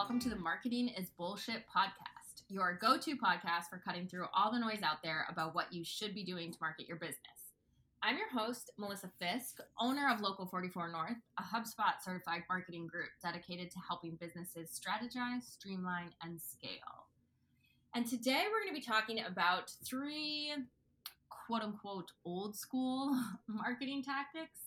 welcome to the Marketing is Bullshit podcast, your go to podcast for cutting through all the noise out there about what you should be doing to market your business. I'm your host, Melissa Fisk, owner of Local 44 North, a HubSpot certified marketing group dedicated to helping businesses strategize, streamline, and scale. And today we're going to be talking about three quote unquote old school marketing tactics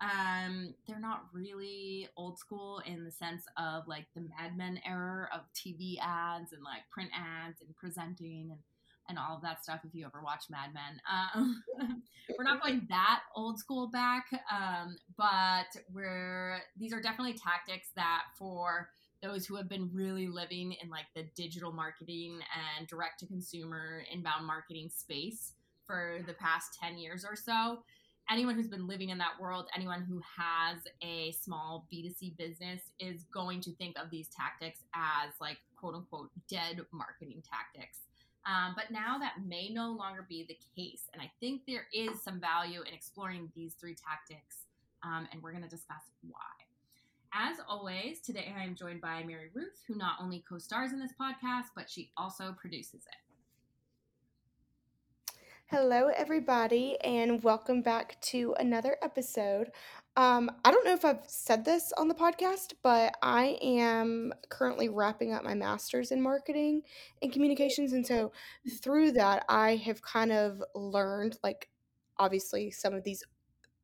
um, they're not really old school in the sense of like the Mad Men era of TV ads and like print ads and presenting and and all of that stuff. If you ever watch Mad Men, um, we're not going that old school back, um, but we're these are definitely tactics that for those who have been really living in like the digital marketing and direct to consumer inbound marketing space for the past 10 years or so anyone who's been living in that world, anyone who has a small B2C business is going to think of these tactics as like quote unquote dead marketing tactics. Um, but now that may no longer be the case. And I think there is some value in exploring these three tactics. Um, and we're going to discuss why. As always, today I am joined by Mary Ruth, who not only co stars in this podcast, but she also produces it. Hello, everybody, and welcome back to another episode. Um, I don't know if I've said this on the podcast, but I am currently wrapping up my master's in marketing and communications. And so through that, I have kind of learned, like, obviously, some of these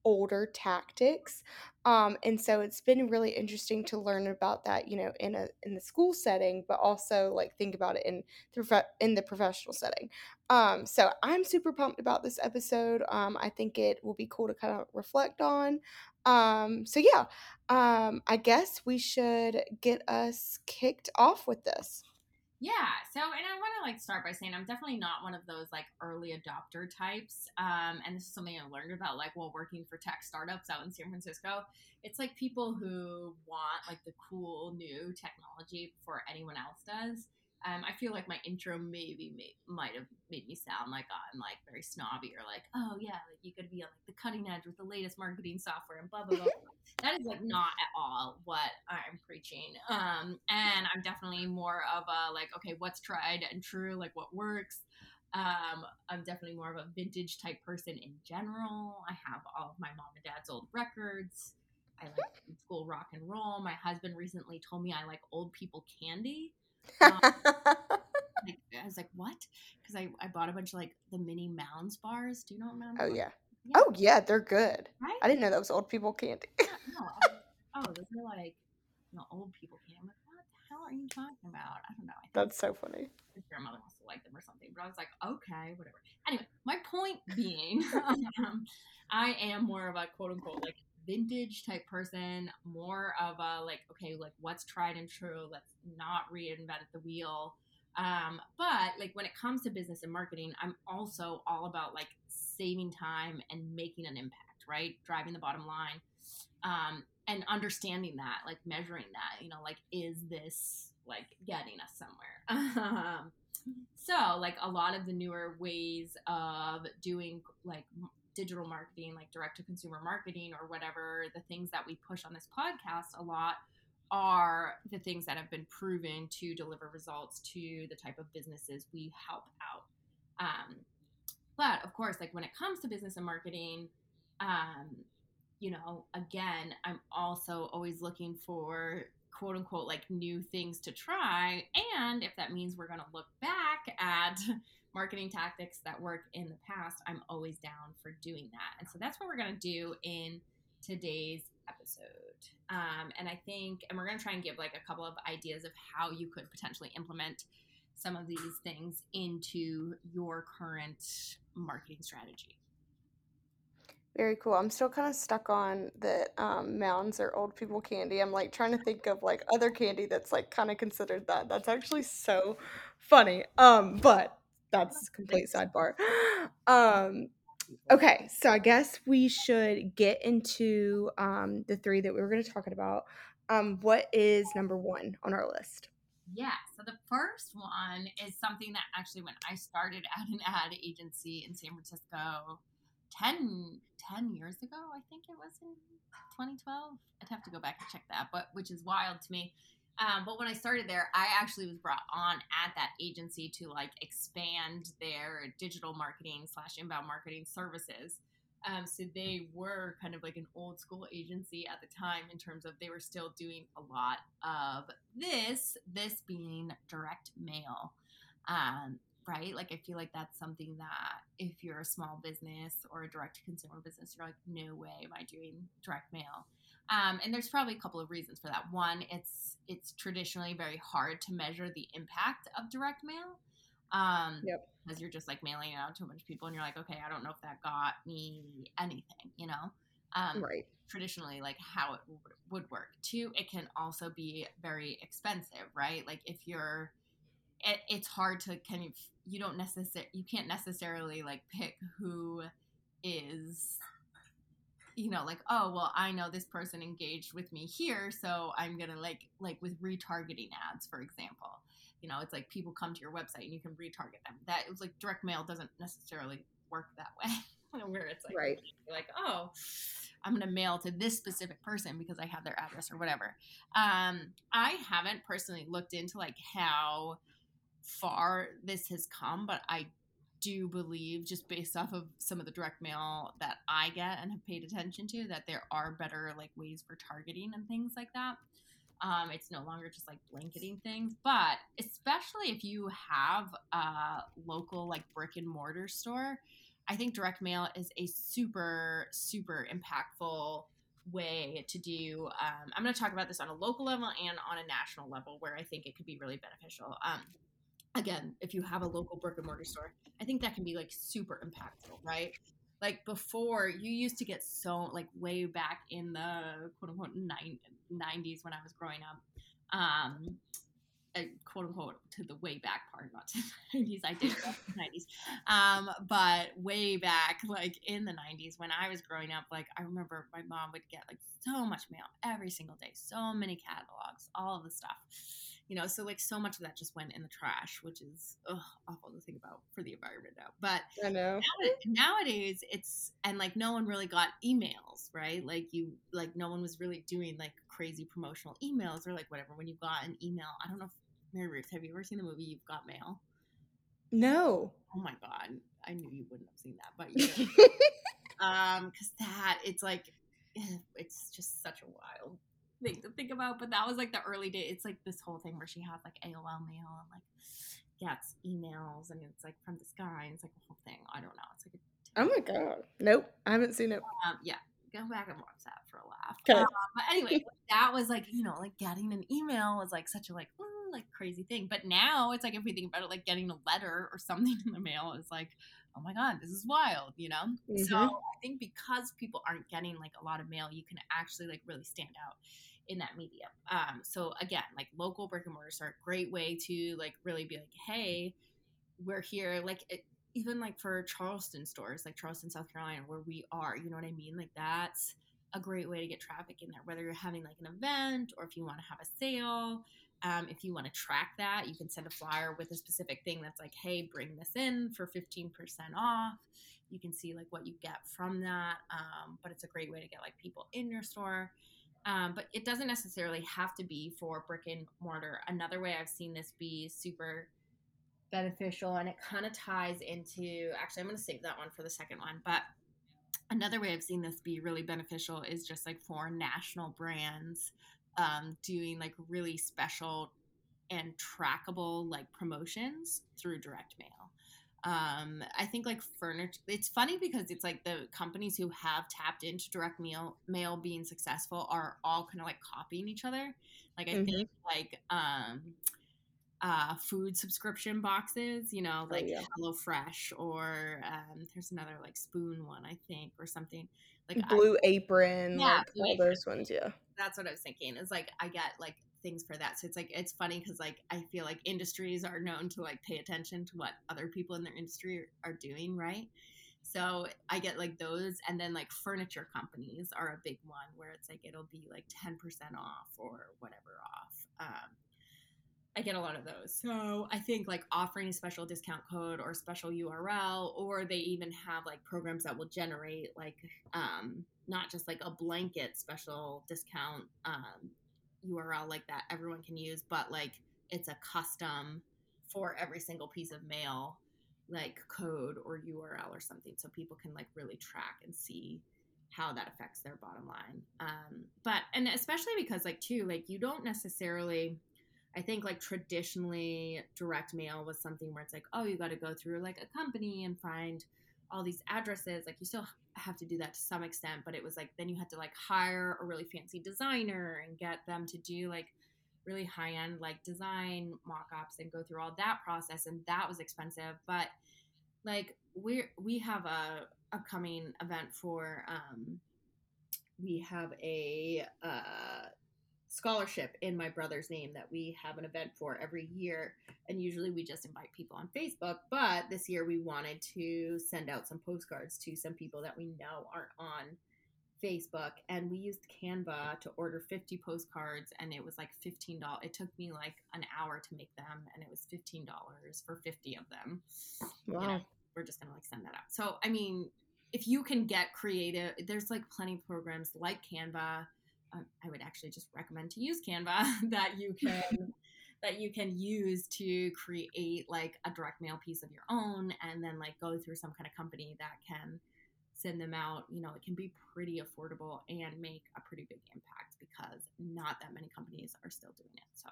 older tactics um, and so it's been really interesting to learn about that you know in a in the school setting but also like think about it in the in the professional setting. Um, so i'm super pumped about this episode. Um, i think it will be cool to kind of reflect on. Um, so yeah um, i guess we should get us kicked off with this yeah. So, and I want to like start by saying I'm definitely not one of those like early adopter types. Um, and this is something I learned about like while working for tech startups out in San Francisco. It's like people who want like the cool new technology before anyone else does. Um, I feel like my intro maybe may, might have made me sound like I'm like very snobby or like, oh yeah, like you could be on like the cutting edge with the latest marketing software and blah blah blah. that is like not at all what I'm preaching. Um, and I'm definitely more of a like, okay, what's tried and true, like what works. Um, I'm definitely more of a vintage type person in general. I have all of my mom and dad's old records. I like school rock and roll. My husband recently told me I like old people candy. Um, I was like, what? Because I, I bought a bunch of like the mini Mounds bars. Do you know what Mounds? Oh yeah. yeah. Oh yeah, they're good. Right? I didn't know that was old people candy. yeah, no, oh, those are like you know, old people candy. I'm like, what the hell are you talking about? I don't know. I That's so funny. His grandmother must have liked them or something. But I was like, okay, whatever. Anyway, my point being, um, I am more of a quote unquote like vintage type person, more of a like, okay, like what's tried and true. Let's not reinvent the wheel. Um, but like when it comes to business and marketing, I'm also all about like saving time and making an impact, right? Driving the bottom line. Um, and understanding that, like measuring that, you know, like is this like getting us somewhere? Um, so like a lot of the newer ways of doing like digital marketing, like direct to consumer marketing or whatever, the things that we push on this podcast a lot are the things that have been proven to deliver results to the type of businesses we help out. Um, but of course, like when it comes to business and marketing, um, you know, again, I'm also always looking for quote unquote like new things to try. And if that means we're going to look back at marketing tactics that work in the past, I'm always down for doing that. And so that's what we're going to do in today's episode. Um, and I think, and we're going to try and give like a couple of ideas of how you could potentially implement some of these things into your current marketing strategy. Very cool. I'm still kind of stuck on that um, mounds are old people candy. I'm like trying to think of like other candy that's like kind of considered that. That's actually so funny. Um, but that's complete sidebar. Um, okay, so I guess we should get into um, the three that we were going to talk about. Um, what is number one on our list? Yeah, so the first one is something that actually, when I started at an ad agency in San Francisco 10, 10 years ago, I think it was in 2012. I'd have to go back and check that, but which is wild to me. Um, but when I started there, I actually was brought on at that agency to like expand their digital marketing slash inbound marketing services. Um, so they were kind of like an old school agency at the time in terms of they were still doing a lot of this, this being direct mail. Um, right? Like I feel like that's something that if you're a small business or a direct to consumer business, you're like, no way am I doing direct mail. Um, and there's probably a couple of reasons for that. One, it's it's traditionally very hard to measure the impact of direct mail. Um, yep. Because you're just like mailing it out to a bunch of people, and you're like, okay, I don't know if that got me anything, you know. Um, right. Traditionally, like how it would, would work. Two, it can also be very expensive, right? Like if you're, it, it's hard to kind of you don't necessarily you can't necessarily like pick who is you know like oh well i know this person engaged with me here so i'm gonna like like with retargeting ads for example. You know it's like people come to your website and you can retarget them. That it was like direct mail doesn't necessarily work that way where it's like right. like oh i'm gonna mail to this specific person because i have their address or whatever. Um i haven't personally looked into like how far this has come but i do believe, just based off of some of the direct mail that I get and have paid attention to, that there are better like ways for targeting and things like that. Um, it's no longer just like blanketing things, but especially if you have a local like brick and mortar store, I think direct mail is a super super impactful way to do. Um, I'm going to talk about this on a local level and on a national level, where I think it could be really beneficial. Um, again, if you have a local brick and mortar store, I think that can be like super impactful, right? Like before, you used to get so like way back in the quote unquote 90s when I was growing up. Um, quote unquote to the way back part, not to the 90s. I did the 90s. Um, but way back, like in the 90s when I was growing up, like I remember my mom would get like so much mail every single day, so many catalogs, all of the stuff you know so like so much of that just went in the trash which is ugh, awful to think about for the environment now. But i know. nowadays it's and like no one really got emails right? Like you like no one was really doing like crazy promotional emails or like whatever. When you got an email i don't know if mary ruth have you ever seen the movie you've got mail? No. Oh my god. I knew you wouldn't have seen that but you um because that it's like it's just such a wild thing to think about. But that was like the early day. It's like this whole thing where she has like AOL mail and like gets emails and it's like from the sky and it's like a whole thing. I don't know. It's like a Oh my god. Nope. I haven't seen it. Um, yeah. Go back and watch that for a laugh. Okay. Um, but anyway, that was like, you know, like getting an email was like such a like, like crazy thing. But now it's like if we think about it, like getting a letter or something in the mail is like, oh my god this is wild you know mm-hmm. so i think because people aren't getting like a lot of mail you can actually like really stand out in that medium. Um, so again, like local brick and mortars are a great way to like really be like, hey, we're here. Like it, even like for Charleston stores, like Charleston, South Carolina, where we are, you know what I mean? Like that's a great way to get traffic in there. Whether you're having like an event or if you want to have a sale. Um, if you want to track that, you can send a flyer with a specific thing that's like, hey, bring this in for 15% off. You can see like what you get from that. Um, but it's a great way to get like people in your store. Um, but it doesn't necessarily have to be for brick and mortar. Another way I've seen this be super beneficial, and it kind of ties into actually, I'm going to save that one for the second one. But another way I've seen this be really beneficial is just like for national brands um, doing like really special and trackable like promotions through direct mail um i think like furniture it's funny because it's like the companies who have tapped into direct mail mail being successful are all kind of like copying each other like i mm-hmm. think like um uh food subscription boxes you know oh, like oh, yeah. HelloFresh or um there's another like spoon one i think or something like blue I, apron yeah like all apron. those ones yeah that's what i was thinking is like i get like things for that. So it's like it's funny because like I feel like industries are known to like pay attention to what other people in their industry are doing, right? So I get like those, and then like furniture companies are a big one where it's like it'll be like ten percent off or whatever off. Um, I get a lot of those. So I think like offering a special discount code or special URL, or they even have like programs that will generate like um, not just like a blanket special discount um, URL like that everyone can use, but like it's a custom for every single piece of mail like code or URL or something so people can like really track and see how that affects their bottom line. Um, but and especially because like too like you don't necessarily I think like traditionally direct mail was something where it's like oh you got to go through like a company and find all these addresses like you still have to do that to some extent but it was like then you had to like hire a really fancy designer and get them to do like really high end like design mock-ups and go through all that process and that was expensive but like we we have a upcoming event for um we have a uh scholarship in my brother's name that we have an event for every year and usually we just invite people on facebook but this year we wanted to send out some postcards to some people that we know aren't on Facebook and we used Canva to order 50 postcards and it was like $15. It took me like an hour to make them and it was $15 for 50 of them. Wow. You know, we're just going to like send that out. So, I mean, if you can get creative, there's like plenty of programs like Canva. Um, I would actually just recommend to use Canva that you can that you can use to create like a direct mail piece of your own and then like go through some kind of company that can send them out, you know, it can be pretty affordable and make a pretty big impact because not that many companies are still doing it. So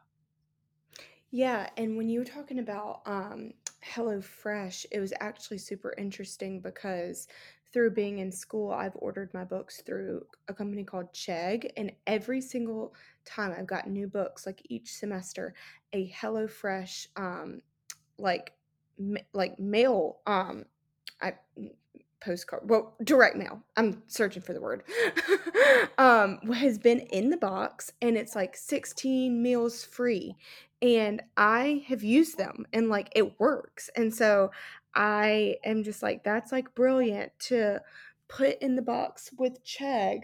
Yeah, and when you were talking about um, HelloFresh, it was actually super interesting because through being in school, I've ordered my books through a company called Chegg, and every single time I've got new books, like each semester, a HelloFresh um, like ma- like mail um I postcard well direct mail i'm searching for the word um has been in the box and it's like 16 meals free and i have used them and like it works and so i am just like that's like brilliant to put in the box with chegg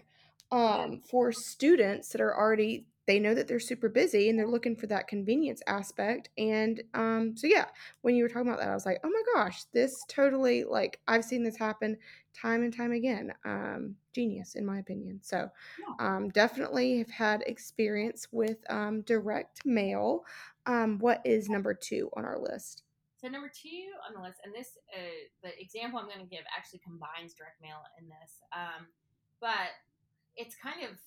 um for students that are already they know that they're super busy and they're looking for that convenience aspect and um so yeah when you were talking about that i was like oh my gosh this totally like i've seen this happen time and time again. Um genius in my opinion so um definitely have had experience with um direct mail. Um what is number two on our list So number two on the list, and this uh, the example I'm going to give actually combines direct mail in this, um, but it's kind of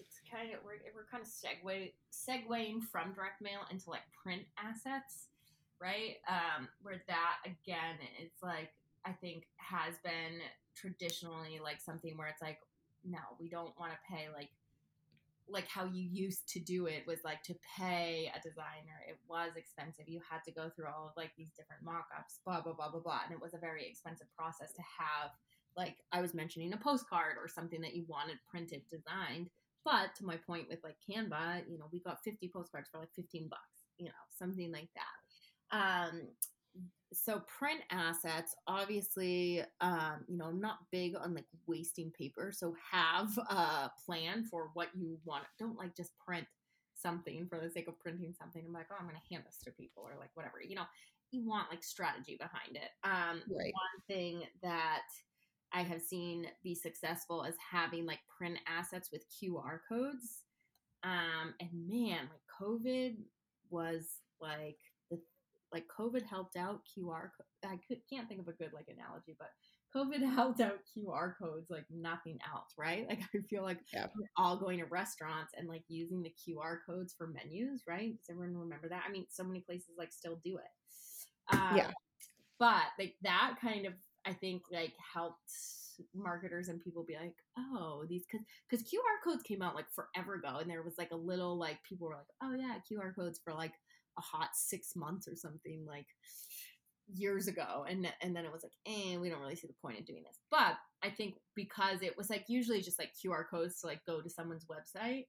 it's kind of we're, we're kind of segue segueing from direct mail into like print assets, right? Um, where that again, it's like I think has been traditionally like something where it's like no, we don't want to pay like like how you used to do it was like to pay a designer. It was expensive. You had to go through all of like these different mock-ups blah blah blah blah blah and it was a very expensive process to have like i was mentioning a postcard or something that you wanted printed designed but to my point with like canva you know we got 50 postcards for like 15 bucks you know something like that. Um so print assets obviously um you know i'm not big on like wasting paper so have a plan for what you want. Don't like just print something for the sake of printing something i'm like oh i'm gonna hand this to people or like whatever you know? You want like strategy behind it. Um Right. one thing that i have seen be successful is having like print assets with qr codes. Um and man like covid was like like COVID helped out QR. I could, can't think of a good like analogy, but COVID helped out QR codes like nothing else, right? Like I feel like Yeah. we're all going to restaurants and like using the QR codes for menus, right? Does everyone remember that? I mean, so many places like still do it. Um, Yeah. But like that kind of, I think like helped marketers and people be like, oh, these because because QR codes came out like forever ago, and there was like a little like people were like, oh yeah, QR codes for like a hot six months or something like years ago and and then it was like eh, we don't really see the point in doing this. But i think because it was like usually just like qr codes to like go to someone's website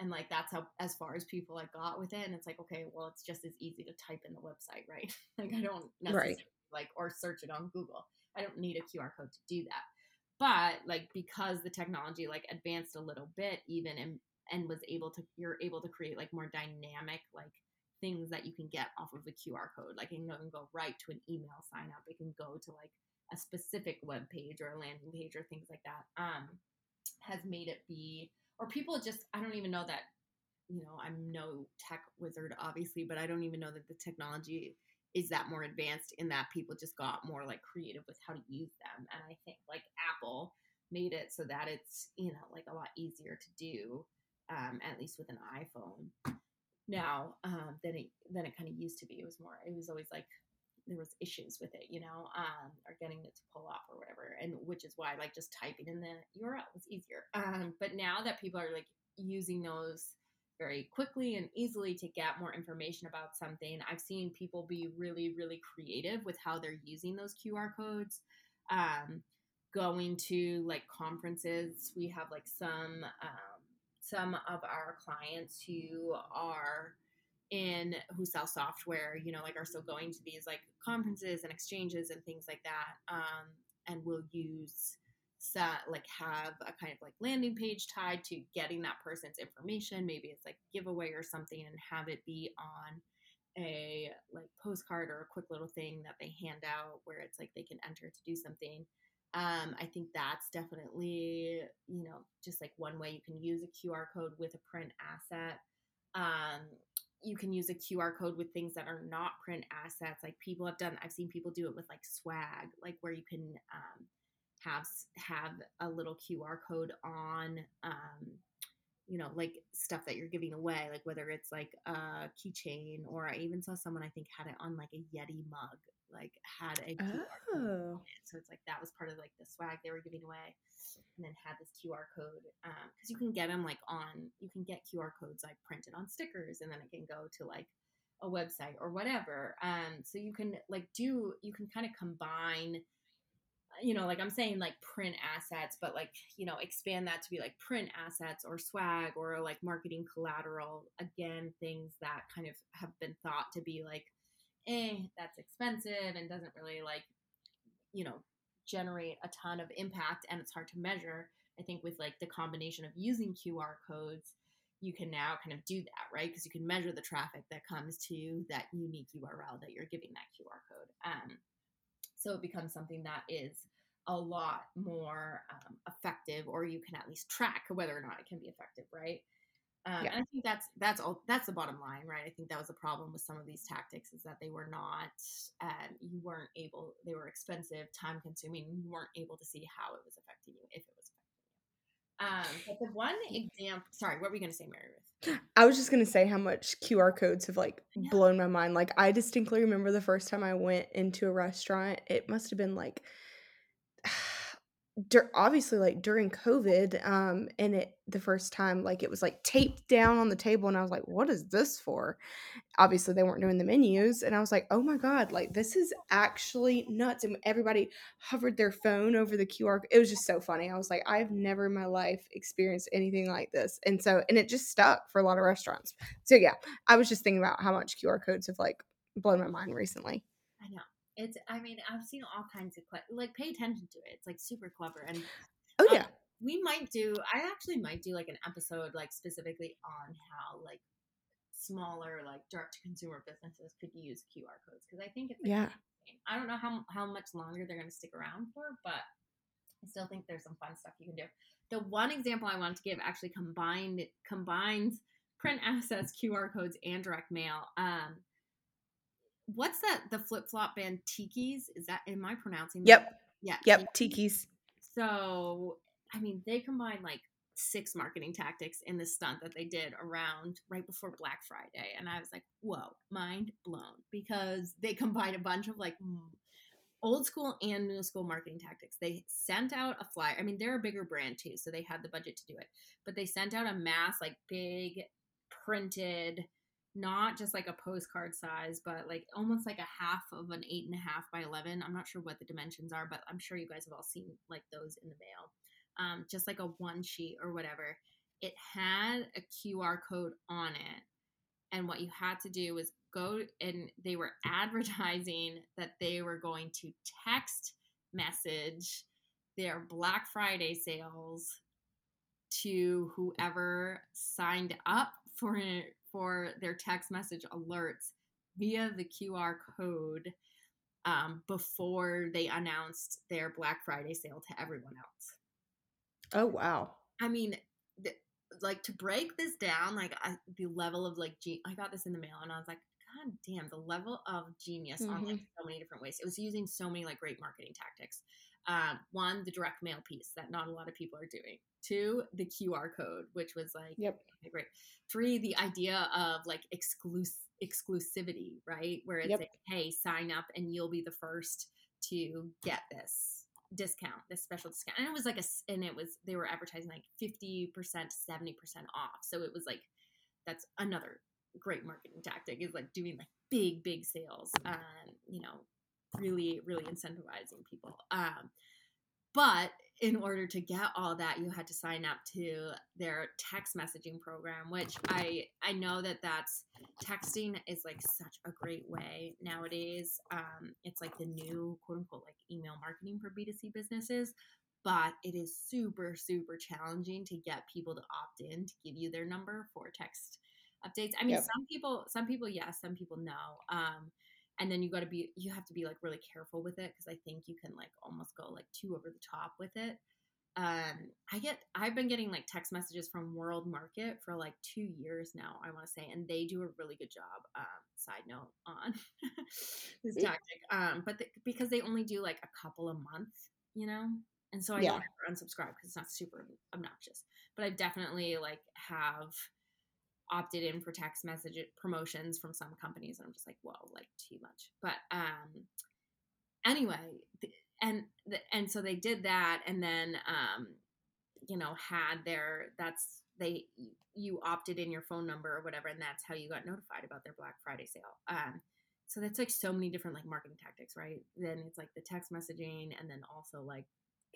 and like that's how as far as people like got with it and it's like okay well it's just as easy to type in the website right? Like i don't necessarily Right. like or search it on google. I don't need a qr code to do that. But like because the technology like advanced a little bit even and and was able to you're able to create like more dynamic like things that you can get off of the QR code. Like it can go right to an email sign up. It can go to like a specific web page or a landing page or things like that. Um, has made it be, or people just I don't even know that you know, I'm no tech wizard, obviously, but I don't even know that the technology is that more advanced in that people just got more like creative with how to use them. And I think like Apple made it so that it's, you know, like a lot easier to do, um, at least with an iPhone now um, than it than it kind of used to be. It was more. It was always like there was issues with it, you know, um, or getting it to pull off or whatever, and which is why like just typing in the URL was easier. Um, but now that people are like using those very quickly and easily to get more information about something, I've seen people be really, really creative with how they're using those QR codes. Um, going to like conferences, we have like some um, some of our clients who are in who sell software, you know, like are still going to these like conferences and exchanges and things like that, um, and will use set like have a kind of like landing page tied to getting that person's information. Maybe it's like giveaway or something, and have it be on a like postcard or a quick little thing that they hand out where it's like they can enter to do something. Um, I think that's definitely, you know, just like one way you can use a QR code with a print asset. Um, you can use a QR code with things that are not print assets. Like people have done, I've seen people do it with like swag, like where you can um, have have a little QR code on, um, you know, like stuff that you're giving away, like whether it's like a keychain or I even saw someone I think had it on like a Yeti mug, like had a QR oh. code. So it's like that was part of like the swag they were giving away and then had this QR code because um, you can get them like on you can get QR codes like printed on stickers and then it can go to like a website or whatever. Um, so you can like do you can kind of combine you know, like I'm saying, like print assets, but like, you know, expand that to be like print assets or swag or like marketing collateral. Again, things that kind of have been thought to be like, eh, that's expensive and doesn't really like, you know, generate a ton of impact and it's hard to measure. I think with like the combination of using QR codes, you can now kind of do that, right? Because you can measure the traffic that comes to that unique URL that you're giving that QR code. Um, so it becomes something that is a lot more um, effective, or you can at least track whether or not it can be effective, right? Um, yeah. And I think that's that's all that's the bottom line, right? I think that was a problem with some of these tactics is that they were not, um, you weren't able, they were expensive, time consuming, you weren't able to see how it was affecting you if it was affecting you. Um, but the one example, sorry, what were you going to say, Mary Ruth? I was just going to say how much QR codes have like blown my mind. Like I distinctly remember the first time I went into a restaurant, it must have been like dur- obviously like during covid um and it the first time like it was like taped down on the table and i was like what is this for? Obviously they weren't doing the menus and i was like oh my god like this is actually nuts and everybody hovered their phone over the qr it was just so funny i was like i've never in my life experienced anything like this and so and it just stuck for a lot of restaurants. So yeah i was just thinking about how much qr codes have like blown my mind recently it's I mean I've seen all kinds of like pay attention to it. It's like super clever and oh um, yeah. Um, we might do I actually might do like an episode like specifically on how like smaller like direct to consumer businesses could use QR codes because I think it's like, yeah. I don't know how how much longer they're going to stick around for, but I still think there's some fun stuff you can do. The one example I wanted to give actually combined combines print assets, QR codes, and direct mail. Um, what's that? The flip flop band Tkees? Is that am I pronouncing? That? Yep. Yeah. Yep. Tkees. So I mean, they combined like six marketing tactics in the stunt that they did around right before Black Friday, and I was like, whoa, mind blown because they combined a bunch of like old school and new school marketing tactics. They sent out a flyer. I mean, they're a bigger brand too, so they had the budget to do it. But they sent out a mass, like big printed not just like a postcard size, but like almost like a half of an eight and a half by 11. I'm not sure what the dimensions are, but I'm sure you guys have all seen like those in the mail. Um, just like a one sheet or whatever. It had a QR code on it. And what you had to do was go and they were advertising that they were going to text message their Black Friday sales to whoever signed up for for their text message alerts via the QR code um, before they announced their Black Friday sale to everyone else. Oh, wow. I mean, th- like to break this down, like I, the level of like, ge- I got this in the mail and I was like, God damn, the level of genius on like Mhm. so many different ways. It was using so many like great marketing tactics. Um, one, the direct mail piece that not a lot of people are doing. Two, the QR code, which was like Yep. okay, great. Three, the idea of like exclus- exclusivity, right? Where it's Yep. like, hey, sign up and you'll be the first to get this discount, this special discount. And it was like a and it was, they were advertising like 50%, 70% off. So it was like, that's another great marketing tactic is like doing like big, big sales and, you know, really, really incentivizing people. Um, but in order to get all that, you had to sign up to their text messaging program, which I I know that that's texting is like such a great way nowadays. Um, it's like the new quote unquote like email marketing for B two C businesses, but it is super super challenging to get people to opt in to give you their number for text updates. I mean, Yep. some people some people yes, some people no. Um, and then you got to be you have to be like really careful with it because i think you can like almost go like too over the top with it um i get i've been getting like text messages from world market for like two years now i want to say and they do a really good job um side note on this Mm. tactic um but th- because they only do like a couple a month you know and so i Yeah. don't ever unsubscribe because it's not super obnoxious but i definitely like have opted in for text message promotions from some companies and i'm just like whoa like too much. But um anyway and and so they did that and then um you know had their that's they you opted in your phone number or whatever and that's how you got notified about their black friday sale. Um so that's like so many different like marketing tactics right? Then it's like the text messaging and then also like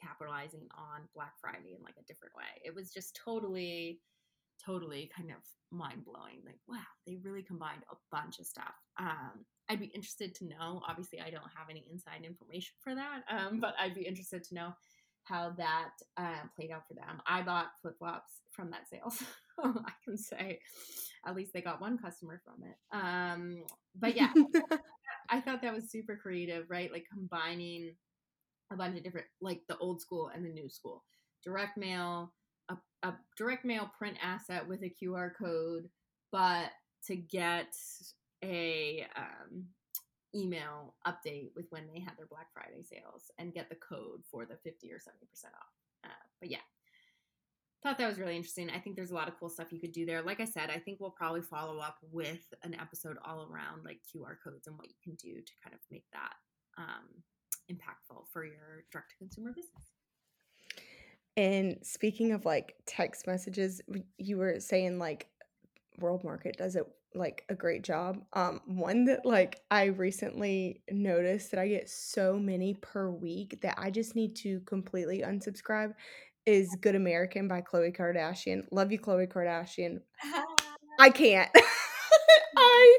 capitalizing on black friday in like a different way. It was just totally totally kind of mind blowing. Like, wow, they really combined a bunch of stuff. Um, I'd be interested to know. Obviously, I don't have any inside information for that, um, but I'd be interested to know how that uh, played out for them. I bought flip flops from that sale, so I can say at least they got one customer from it. Um, but yeah, I thought that was super creative, right? Like combining a bunch of different, like the old school and the new school, direct mail, a, a direct mail print asset with a QR code, but to get a um, email update with when they had their Black Friday sales and get the code for the 50 or 70% off. Uh, but yeah, thought that was really interesting. I think there's a lot of cool stuff you could do there. Like I said, I think we'll probably follow up with an episode all around like QR codes and what you can do to kind of make that um, impactful for your direct to consumer business. And speaking of like text messages, you were saying like World Market does it like a great job. Um, one that like I recently noticed that I get so many per week that I just need to completely unsubscribe is Good American by Khloe Kardashian. Love you, Khloe Kardashian. I can't. I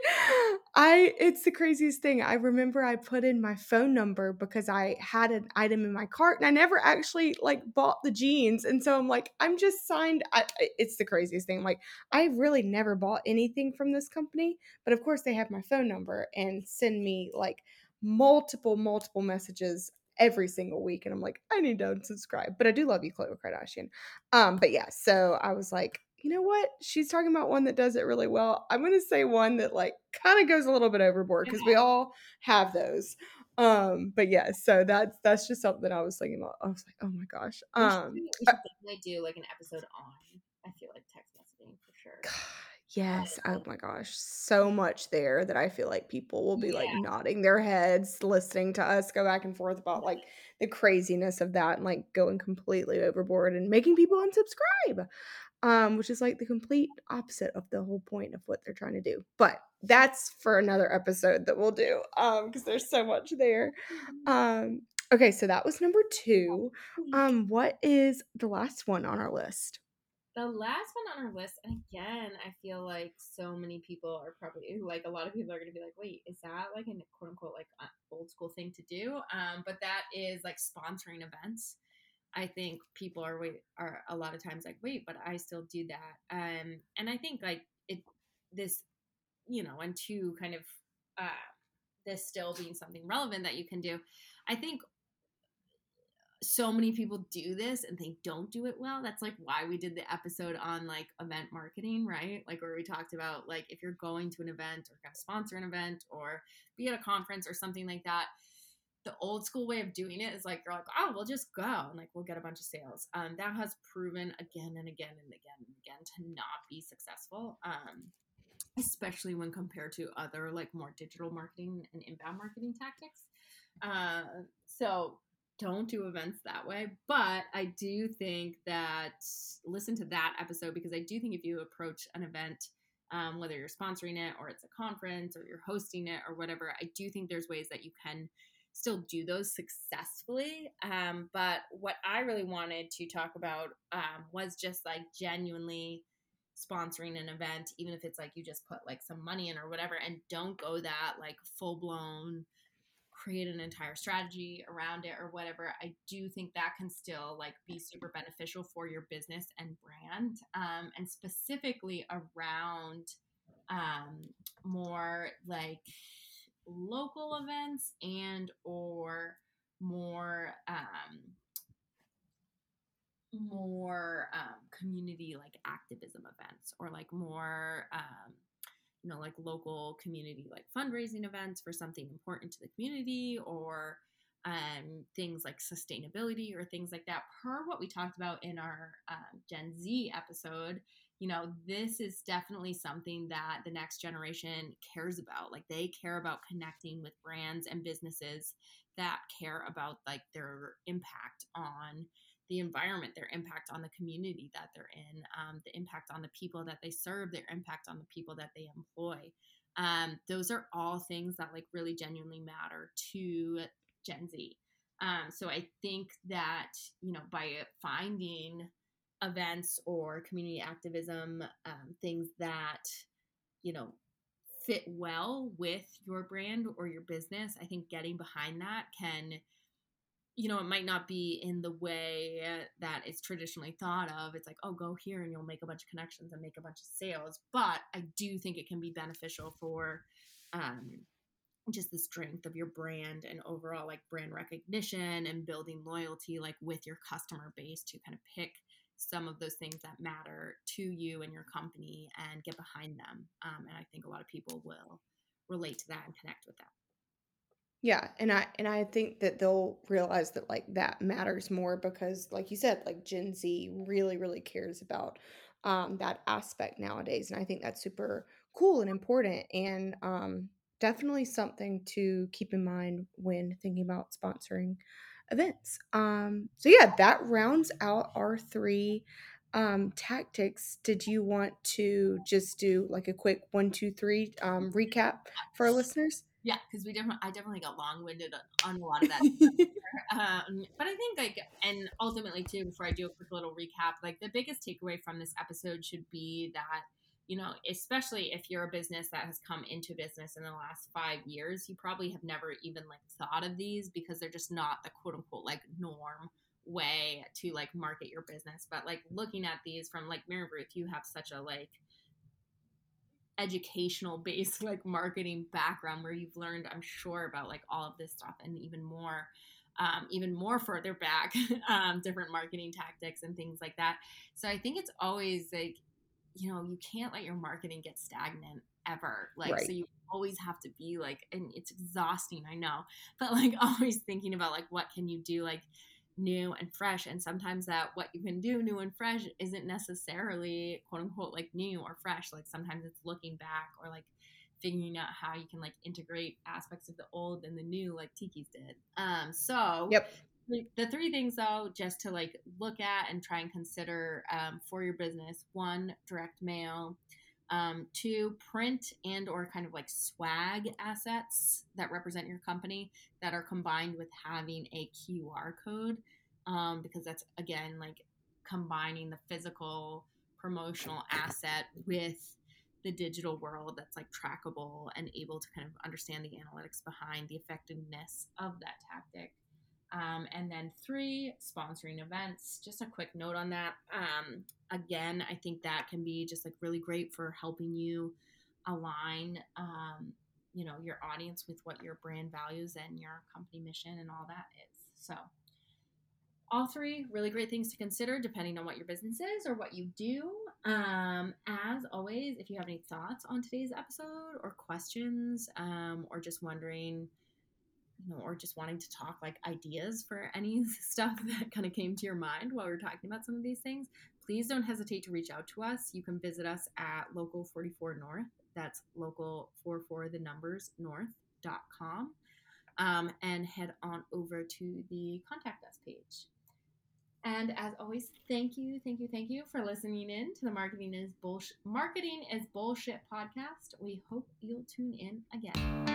I it's the craziest thing. I remember I put in my phone number because I had an item in my cart and I never actually like bought the jeans. And so I'm like, I'm just signed. I, it's the craziest thing. Like, I really never bought anything from this company, but of course they have my phone number and send me like multiple, multiple messages every single week. And I'm like, I need to unsubscribe. But I do love you, Khloe Kardashian. Um, but yeah, so I was like, you know what? She's talking about one that does it really well. I'm gonna say one that like kind of goes a little bit overboard because we all have those. Um, but yeah, so that's that's just something I was thinking about. I was like, oh my gosh. Um, we should definitely do like an episode on. I feel like text messaging for sure. yes. Oh my gosh, so much there that I feel like people will be like nodding their heads, listening to us go back and forth about like the craziness of that and like going completely overboard and making people unsubscribe. Um, which is like the complete opposite of the whole point of what they're trying to do. But that's for another episode that we'll do um, because there's so much there. Um, okay, so that was number two. Um, what is the last one on our list? The last one on our list, and again, I feel like so many people are probably like a lot of people are going to be like, "Wait, is that like a quote unquote like old school thing to do?" Um, but that is like sponsoring events. I think people are wait are a lot of times like, "Wait, but I still do that." Um, and I think like it this, you know, and two kind of uh, this still being something relevant that you can do. I think so many people do this and they don't do it well. That's like why we did the episode on like event marketing, right? Like where we talked about like if you're going to an event or going to sponsor an event or be at a conference or something like that, the old school way of doing it is like you're like, oh, we'll just go and like we'll get a bunch of sales. Um, that has proven again and again and again and again to not be successful. Um, especially when compared to other like more digital marketing and inbound marketing tactics. Uh, so don't do events that way. But I do think that listen to that episode because I do think if you approach an event, um, whether you're sponsoring it or it's a conference or you're hosting it or whatever, I do think there's ways that you can still do those successfully. Um, but what I really wanted to talk about um, was just like genuinely sponsoring an event, even if it's like you just put like some money in or whatever, and don't go that like full blown create an entire strategy around it or whatever i do think that can still like be super beneficial for your business and brand um, and specifically around um, more like local events and or more um, more um, community like activism events or like more um, you know like local community like fundraising events for something important to the community or um, things like sustainability or things like that. Per what we talked about in our uh, gen z episode you know this is definitely something that the next generation cares about like they care about connecting with brands and businesses that care about like their impact on the environment, their impact on the community that they're in, um, the impact on the people that they serve, their impact on the people that they employ. Um, those are all things that like really genuinely matter to Gen Z. Um, so I think that you know by finding events or community activism um, things that you know fit well with your brand or your business, I think getting behind that can you know, it might not be in the way that it's traditionally thought of. It's like, oh, go here and you'll make a bunch of connections and make a bunch of sales. But I do think it can be beneficial for um, just the strength of your brand and overall like brand recognition and building loyalty like with your customer base to kind of pick some of those things that matter to you and your company and get behind them. Um, and I think a lot of people will relate to that and connect with that. Yeah, and I and I think that they'll realize that like that matters more because like you said, like Gen Z really really cares about um that aspect nowadays and I think that's super cool and important and um definitely something to keep in mind when thinking about sponsoring events. Um so yeah, that rounds out our 3 um tactics. Did you want to just do like a quick one, two, three um recap for our listeners? Yeah, because we definitely, I definitely got long winded on, on, a lot of that. um, but I think like, and ultimately too, before I do a quick little recap, like the biggest takeaway from this episode should be that you know, especially if you're a business that has come into business in the last five years, you probably have never even like thought of these because they're just not the quote unquote like norm way to like market your business. But like looking at these from like Mary Ruth, you have such a like educational based like marketing background where you've learned i'm sure about like all of this stuff and even more um, even more further back um, different marketing tactics and things like that so i think it's always like you know you can't let your marketing get stagnant ever like right. so you always have to be like and it's exhausting i know but like always thinking about like what can you do like new and fresh. And sometimes that what you can do new and fresh isn't necessarily quote unquote like new or fresh. Like sometimes it's looking back or like figuring out how you can like integrate aspects of the old and the new like Tkees did. Um so yep. The three things though, just to like look at and try and consider um, for your business: one, direct mail; um, two, print and or kind of like swag assets that represent your company that are combined with having a QR code, um, because that's again like combining the physical promotional asset with the digital world that's like trackable and able to kind of understand the analytics behind the effectiveness of that tactic. Um, and then three, sponsoring events. Just a quick note on that. Um, again, I think that can be just like really great for helping you align, um, you know, your audience with what your brand values and your company mission and all that is. So all three really great things to consider depending on what your business is or what you do. Um, as always, if you have any thoughts on today's episode or questions, um, or just wondering, you know, or just wanting to talk like ideas for any stuff that kind of came to your mind while we were talking about some of these things, please don't hesitate to reach out to us. You can visit us at local 44 north. That's local 44 the numbers north.com. Um, and head on over to the contact us page. And as always, thank you, thank you, thank you for listening in to the Marketing is Bullshit Marketing is Bullshit podcast. We hope you'll tune in again.